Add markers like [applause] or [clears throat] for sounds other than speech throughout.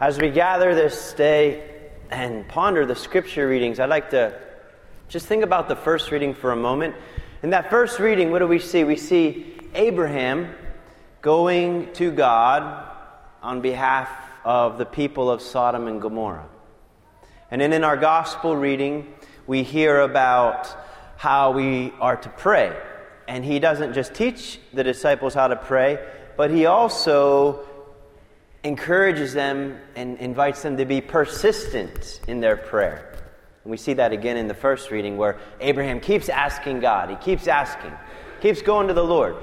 As we gather this day and ponder the scripture readings, I'd like to just think about the first reading for a moment. In that first reading, what do we see? We see Abraham going to God on behalf of the people of Sodom and Gomorrah. And then in our gospel reading, we hear about how we are to pray. And he doesn't just teach the disciples how to pray, but he also encourages them and invites them to be persistent in their prayer. And we see that again in the first reading where Abraham keeps asking God. He keeps asking, keeps going to the Lord.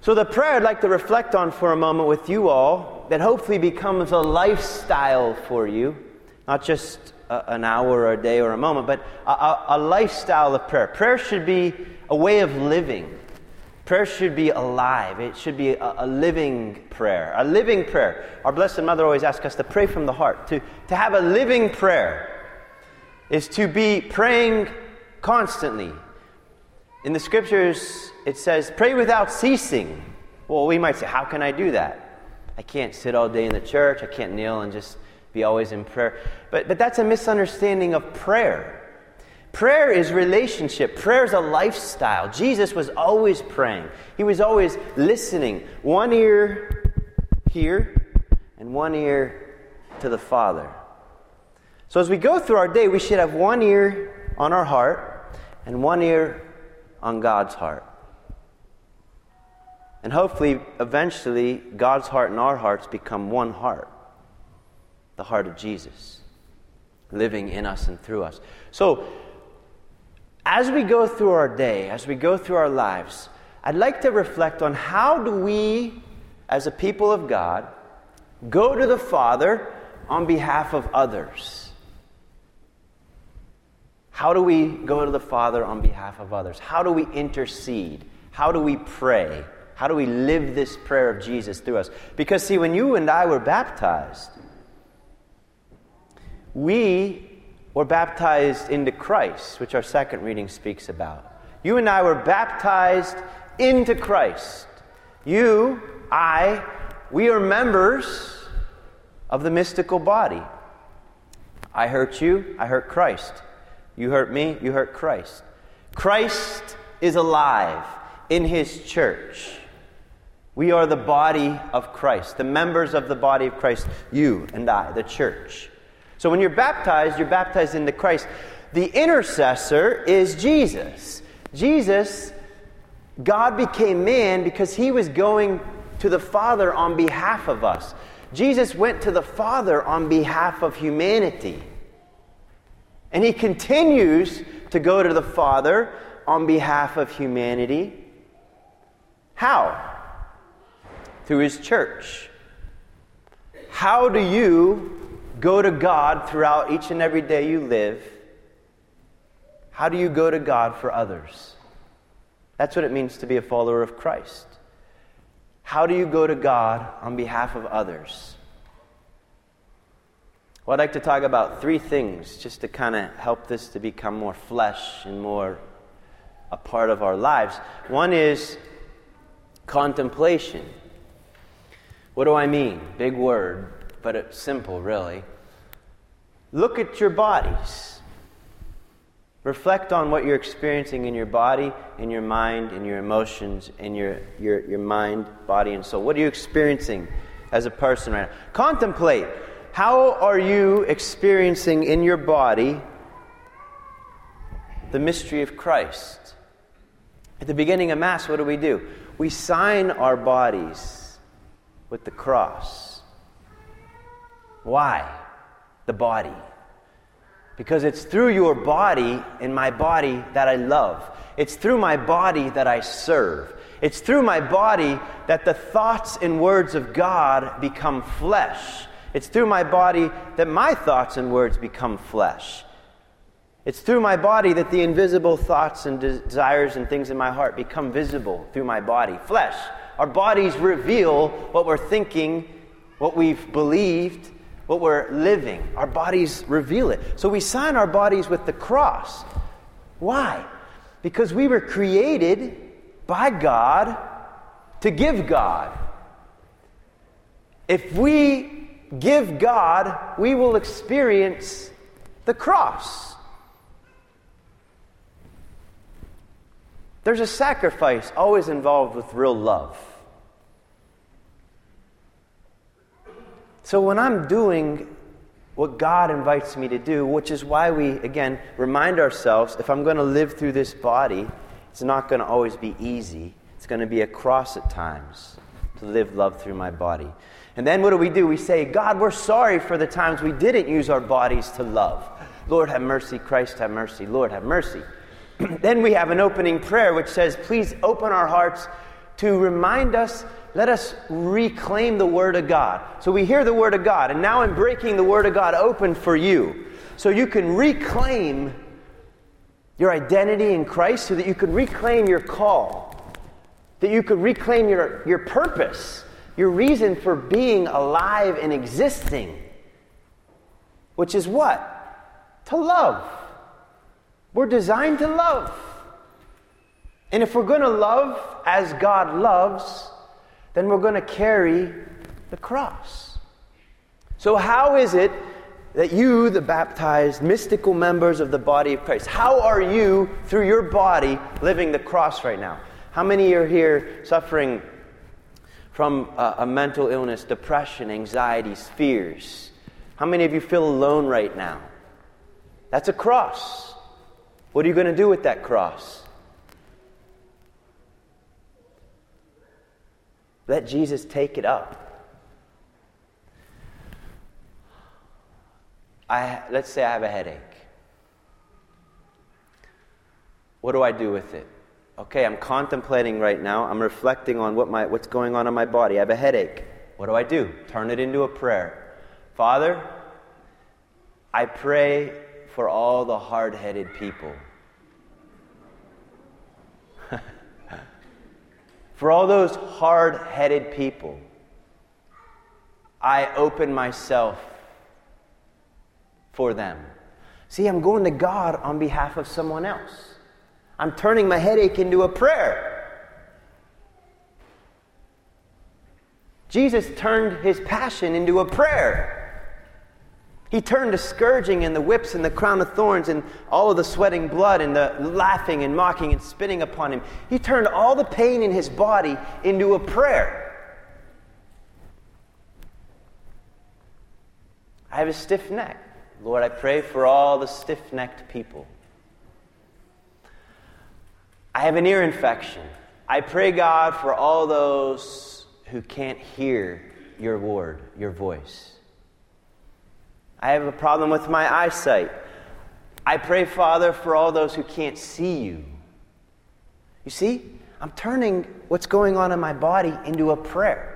So, the prayer I'd like to reflect on for a moment with you all that hopefully becomes a lifestyle for you, not just a, an hour or a day or a moment, but a, a, a lifestyle of prayer. Prayer should be a way of living. Prayer should be alive. It should be a, a, living prayer. A living prayer. Our Blessed Mother always asks us to pray from the heart. To, to have a living prayer is to be praying constantly. In the scriptures, it says, pray without ceasing. Well, we might say, how can I do that? I can't sit all day in the church. I can't kneel and just be always in prayer. But, but that's a misunderstanding of prayer. Prayer is relationship. Prayer is a lifestyle. Jesus was always praying. He was always listening. One ear here and one ear to the Father. So as we go through our day, we should have one ear on our heart and one ear on God's heart. And hopefully, eventually, God's heart and our hearts become one heart the heart of Jesus, living in us and through us. So, as we go through our day, as we go through our lives, I'd like to reflect on how do we, as a people of God, go to the Father on behalf of others? How do we go to the Father on behalf of others? How do we intercede? How do we pray? How do we live this prayer of Jesus through us? Because, see, when you and I were baptized, we were baptized into Christ, which our second reading speaks about. You and I were baptized into Christ. You, I, we are members of the mystical body. I hurt you, I hurt Christ. You hurt me, you hurt Christ. Christ is alive in his church. We are the body of Christ, the members of the body of Christ, you and I, the church. So when you're baptized, you're baptized into Christ. The intercessor is Jesus. Jesus, God became man because he was going to the Father on behalf of us. Jesus went to the Father on behalf of humanity. And he continues to go to the Father on behalf of humanity. How? Through his church. How do you go to God throughout each and every day you live, how do you go to God for others? That's what it means to be a follower of Christ. How do you go to God on behalf of others? Well, I'd like to talk about three things just to kind of help this to become more flesh and more a part of our lives. One is contemplation. What do I mean? Big word but it's simple, really. Look at your bodies. Reflect on what you're experiencing in your body, in your mind, in your emotions, in your, your, your mind, body, and soul. What are you experiencing as a person right now? Contemplate. How are you experiencing in your body the mystery of Christ? At the beginning of Mass, what do we do? We sign our bodies with the cross. Why? The body. Because it's through your body and my body that I love. It's through my body that I serve. It's through my body that the thoughts and words of God become flesh. It's through my body that my thoughts and words become flesh. It's through my body that the invisible thoughts and desires and things in my heart become visible through my body. Flesh. Our bodies reveal what we're thinking, what we've believed, what we're living. Our bodies reveal it. So we sign our bodies with the cross. Why? Because we were created by God to give God. If we give God, we will experience the cross. There's a sacrifice always involved with real love. So when I'm doing what God invites me to do, which is why we, again, remind ourselves if I'm going to live through this body, it's not going to always be easy. It's going to be a cross at times to live love through my body. And then what do we do? We say, God, we're sorry for the times we didn't use our bodies to love. Lord, have mercy. Christ, have mercy. Lord, have mercy. [clears throat] then we have an opening prayer which says, Please open our hearts to remind us, let us reclaim the Word of God. So we hear the Word of God, and now I'm breaking the Word of God open for you. So you can reclaim your identity in Christ, so that you can reclaim your call, that you could reclaim your, your purpose your reason for being alive and existing, which is what? To love. We're designed to love. And if we're going to love as God loves, then we're going to carry the cross. So, how is it that you, the baptized, mystical members of the body of Christ, how are you, through your body, living the cross right now? How many are here suffering from a, a mental illness, depression, anxieties, fears. How many of you feel alone right now? That's a cross. What are you going to do with that cross? Let Jesus take it up. I, let's say I have a headache. What do I do with it? okay, I'm contemplating right now. I'm reflecting on what my, what's going on in my body. I have a headache. What do I do? Turn it into a prayer. Father, I pray for all the hard headed people. For all those hard headed people, I open myself for them. See, I'm going to God on behalf of someone else. I'm turning my headache into a prayer. Jesus turned his passion into a prayer. He turned the scourging and the whips and the crown of thorns and all of the sweating blood and the laughing and mocking and spitting upon him. He turned all the pain in his body into a prayer. I have a stiff neck. Lord, I pray for all the stiff necked people. I have an ear infection. I pray, God, for all those who can't hear your word, your voice. I have a problem with my eyesight. I pray, Father, for all those who can't see you. You see, I'm turning what's going on in my body into a prayer.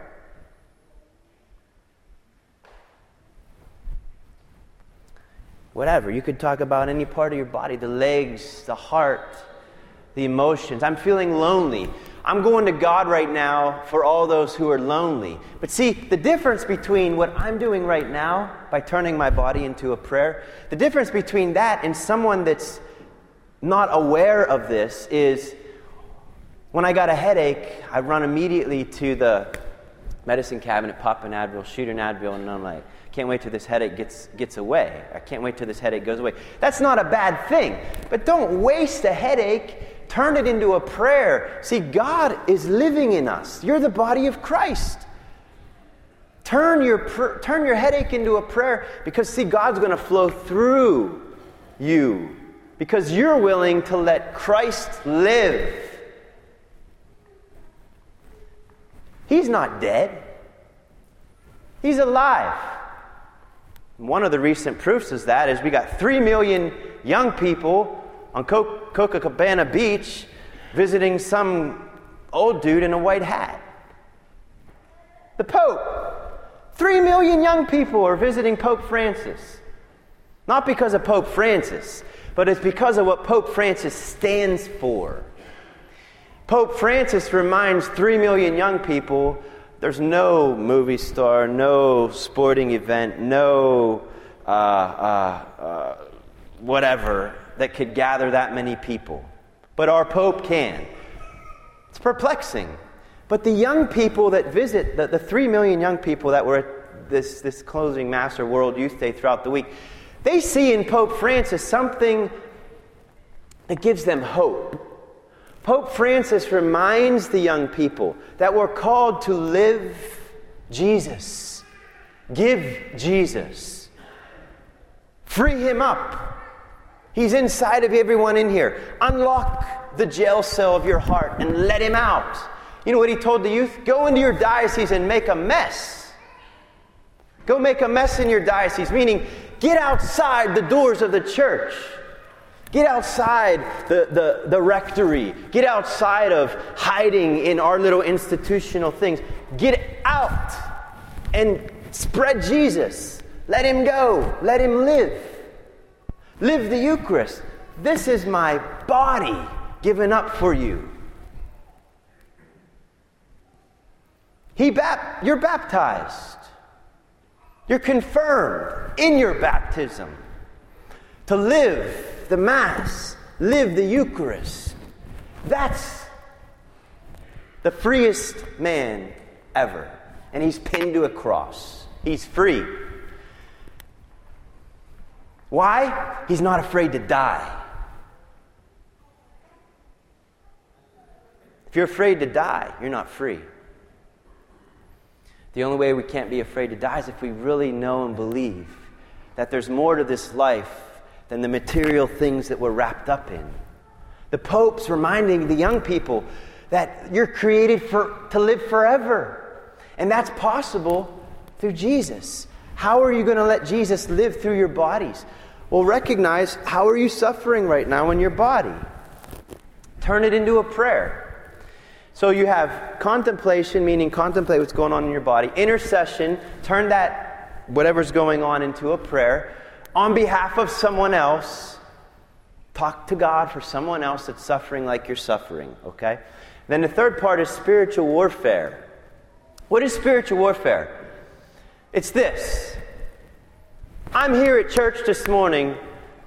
Whatever. You could talk about any part of your body the legs, the heart the emotions. I'm feeling lonely. I'm going to God right now for all those who are lonely. But see, the difference between what I'm doing right now by turning my body into a prayer, the difference between that and someone that's not aware of this is when I got a headache, I run immediately to the medicine cabinet, pop an Advil, shoot an Advil, and I'm like, can't wait till this headache gets, gets away. I can't wait till this headache goes away. That's not a bad thing. But don't waste a headache Turn it into a prayer. See, God is living in us. You're the body of Christ. Turn your, turn your headache into a prayer because, see, God's going to flow through you because you're willing to let Christ live. He's not dead, He's alive. One of the recent proofs is that is we got 3 million young people on Copacabana Beach visiting some old dude in a white hat. The Pope. Three million young people are visiting Pope Francis. Not because of Pope Francis, but it's because of what Pope Francis stands for. Pope Francis reminds three million young people there's no movie star, no sporting event, no uh, uh, uh, whatever that could gather that many people. But our Pope can. It's perplexing. But the young people that visit, the, the three million young people that were at this, this closing Mass or World Youth Day throughout the week, they see in Pope Francis something that gives them hope. Pope Francis reminds the young people that we're called to live Jesus, give Jesus, free him up. He's inside of everyone in here. Unlock the jail cell of your heart and let him out. You know what he told the youth? Go into your diocese and make a mess. Go make a mess in your diocese, meaning get outside the doors of the church. Get outside the, the, the rectory. Get outside of hiding in our little institutional things. Get out and spread Jesus. Let him go. Let him live. Live the Eucharist. This is my body given up for you. He bap- you're baptized. You're confirmed in your baptism to live the Mass, live the Eucharist. That's the freest man ever. And he's pinned to a cross. He's free. Why? He's not afraid to die. If you're afraid to die, you're not free. The only way we can't be afraid to die is if we really know and believe that there's more to this life than the material things that we're wrapped up in. The Pope's reminding the young people that you're created for, to live forever. And that's possible through Jesus. How are you going to let Jesus live through your bodies? Well, recognize how are you suffering right now in your body? Turn it into a prayer. So you have contemplation, meaning contemplate what's going on in your body. Intercession, turn that whatever's going on into a prayer. On behalf of someone else, talk to God for someone else that's suffering like you're suffering, okay? Then the third part is spiritual warfare. What is spiritual warfare? It's this I'm here at church this morning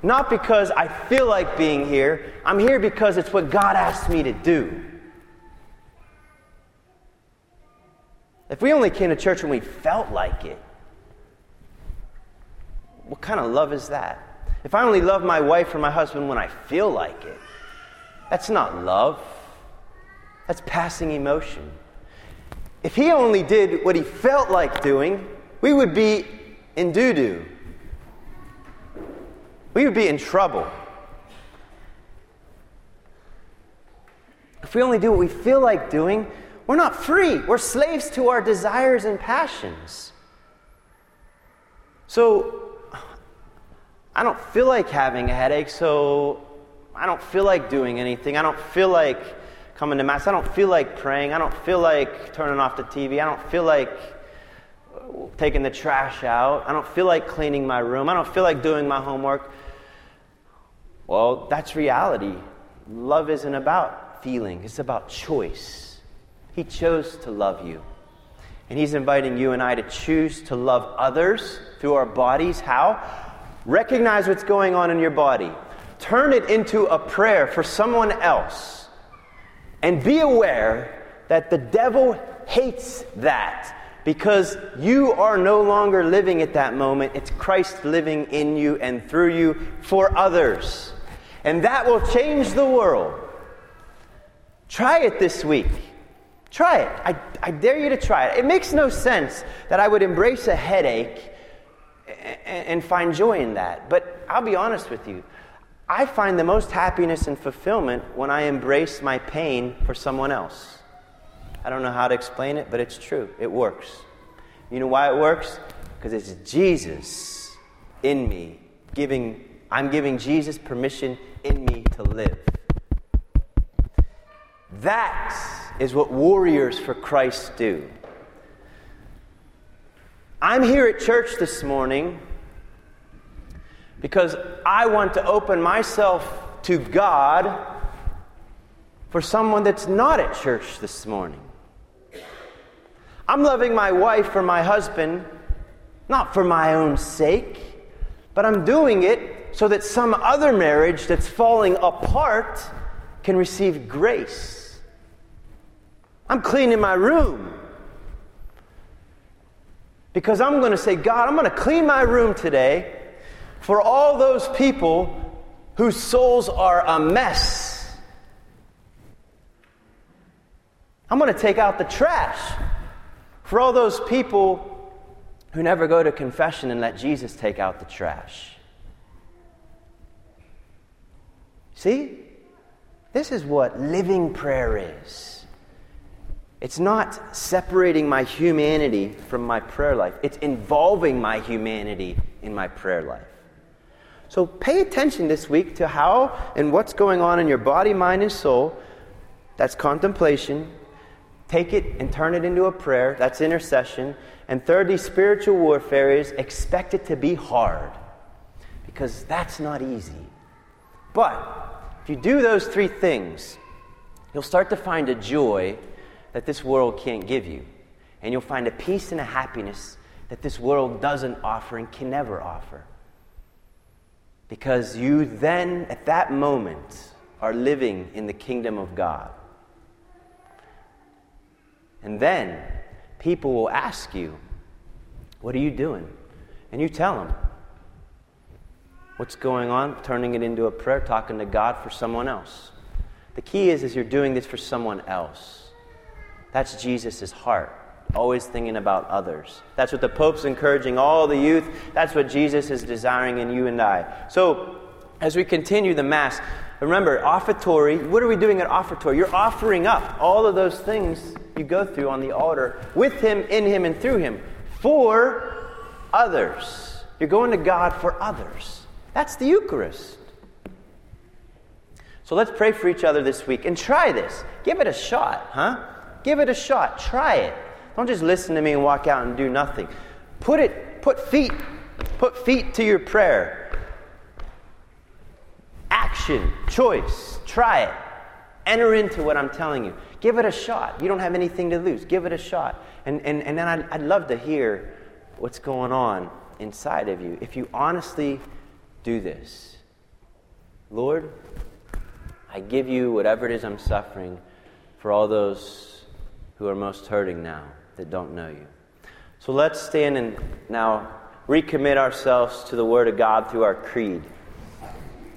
not because I feel like being here, I'm here because it's what God asked me to do. If we only came to church when we felt like it, what kind of love is that? If I only love my wife or my husband when I feel like it, that's not love. That's passing emotion. If he only did what he felt like doing, we would be in doo doo. We would be in trouble. If we only do what we feel like doing, we're not free. We're slaves to our desires and passions. So, I don't feel like having a headache, so I don't feel like doing anything. I don't feel like coming to Mass. I don't feel like praying. I don't feel like turning off the TV. I don't feel like uh, taking the trash out. I don't feel like cleaning my room. I don't feel like doing my homework. Well, that's reality. Love isn't about feeling, it's about choice. He chose to love you. And He's inviting you and I to choose to love others through our bodies. How? Recognize what's going on in your body, turn it into a prayer for someone else, and be aware that the devil hates that because you are no longer living at that moment. It's Christ living in you and through you for others. And that will change the world. Try it this week. Try it. I, I dare you to try it. It makes no sense that I would embrace a headache and, and find joy in that. But I'll be honest with you. I find the most happiness and fulfillment when I embrace my pain for someone else. I don't know how to explain it, but it's true. It works. You know why it works? Because it's Jesus in me giving I'm giving Jesus permission in me to live. That is what warriors for Christ do. I'm here at church this morning because I want to open myself to God for someone that's not at church this morning. I'm loving my wife or my husband not for my own sake, but I'm doing it so that some other marriage that's falling apart can receive grace. I'm cleaning my room. Because I'm going to say, God, I'm going to clean my room today for all those people whose souls are a mess. I'm going to take out the trash for all those people who never go to confession and let Jesus take out the trash. See? This is what living prayer is. It's not separating my humanity from my prayer life, it's involving my humanity in my prayer life. So pay attention this week to how and what's going on in your body, mind, and soul. That's contemplation. Take it and turn it into a prayer. That's intercession. And thirdly, spiritual warfare is expect it to be hard because that's not easy. But if you do those three things, you'll start to find a joy that this world can't give you. And you'll find a peace and a happiness that this world doesn't offer and can never offer. Because you then, at that moment, are living in the kingdom of God. And then people will ask you, What are you doing? And you tell them what's going on, turning it into a prayer, talking to God for someone else. The key is, is you're doing this for someone else. That's Jesus' heart always thinking about others. That's what the Pope's encouraging all the youth. That's what Jesus is desiring in you and I. So, as we continue the Mass, remember, offertory, what are we doing at offertory? You're offering up all of those things you go through on the altar with Him, in Him, and through Him for others. You're going to God for others. That's the Eucharist. So let's pray for each other this week and try this. Give it a shot, huh? Give it a shot. Try it. Don't just listen to me and walk out and do nothing. Put it, put feet, put feet to your prayer. Action, choice, try it. Enter into what I'm telling you. Give it a shot. You don't have anything to lose. Give it a shot. And, and, and then I'd, I'd love to hear what's going on inside of you if you honestly do this. Lord, I give you whatever it is I'm suffering for all those who are most hurting now that don't know you. So let's stand and now recommit ourselves to the Word of God through our creed.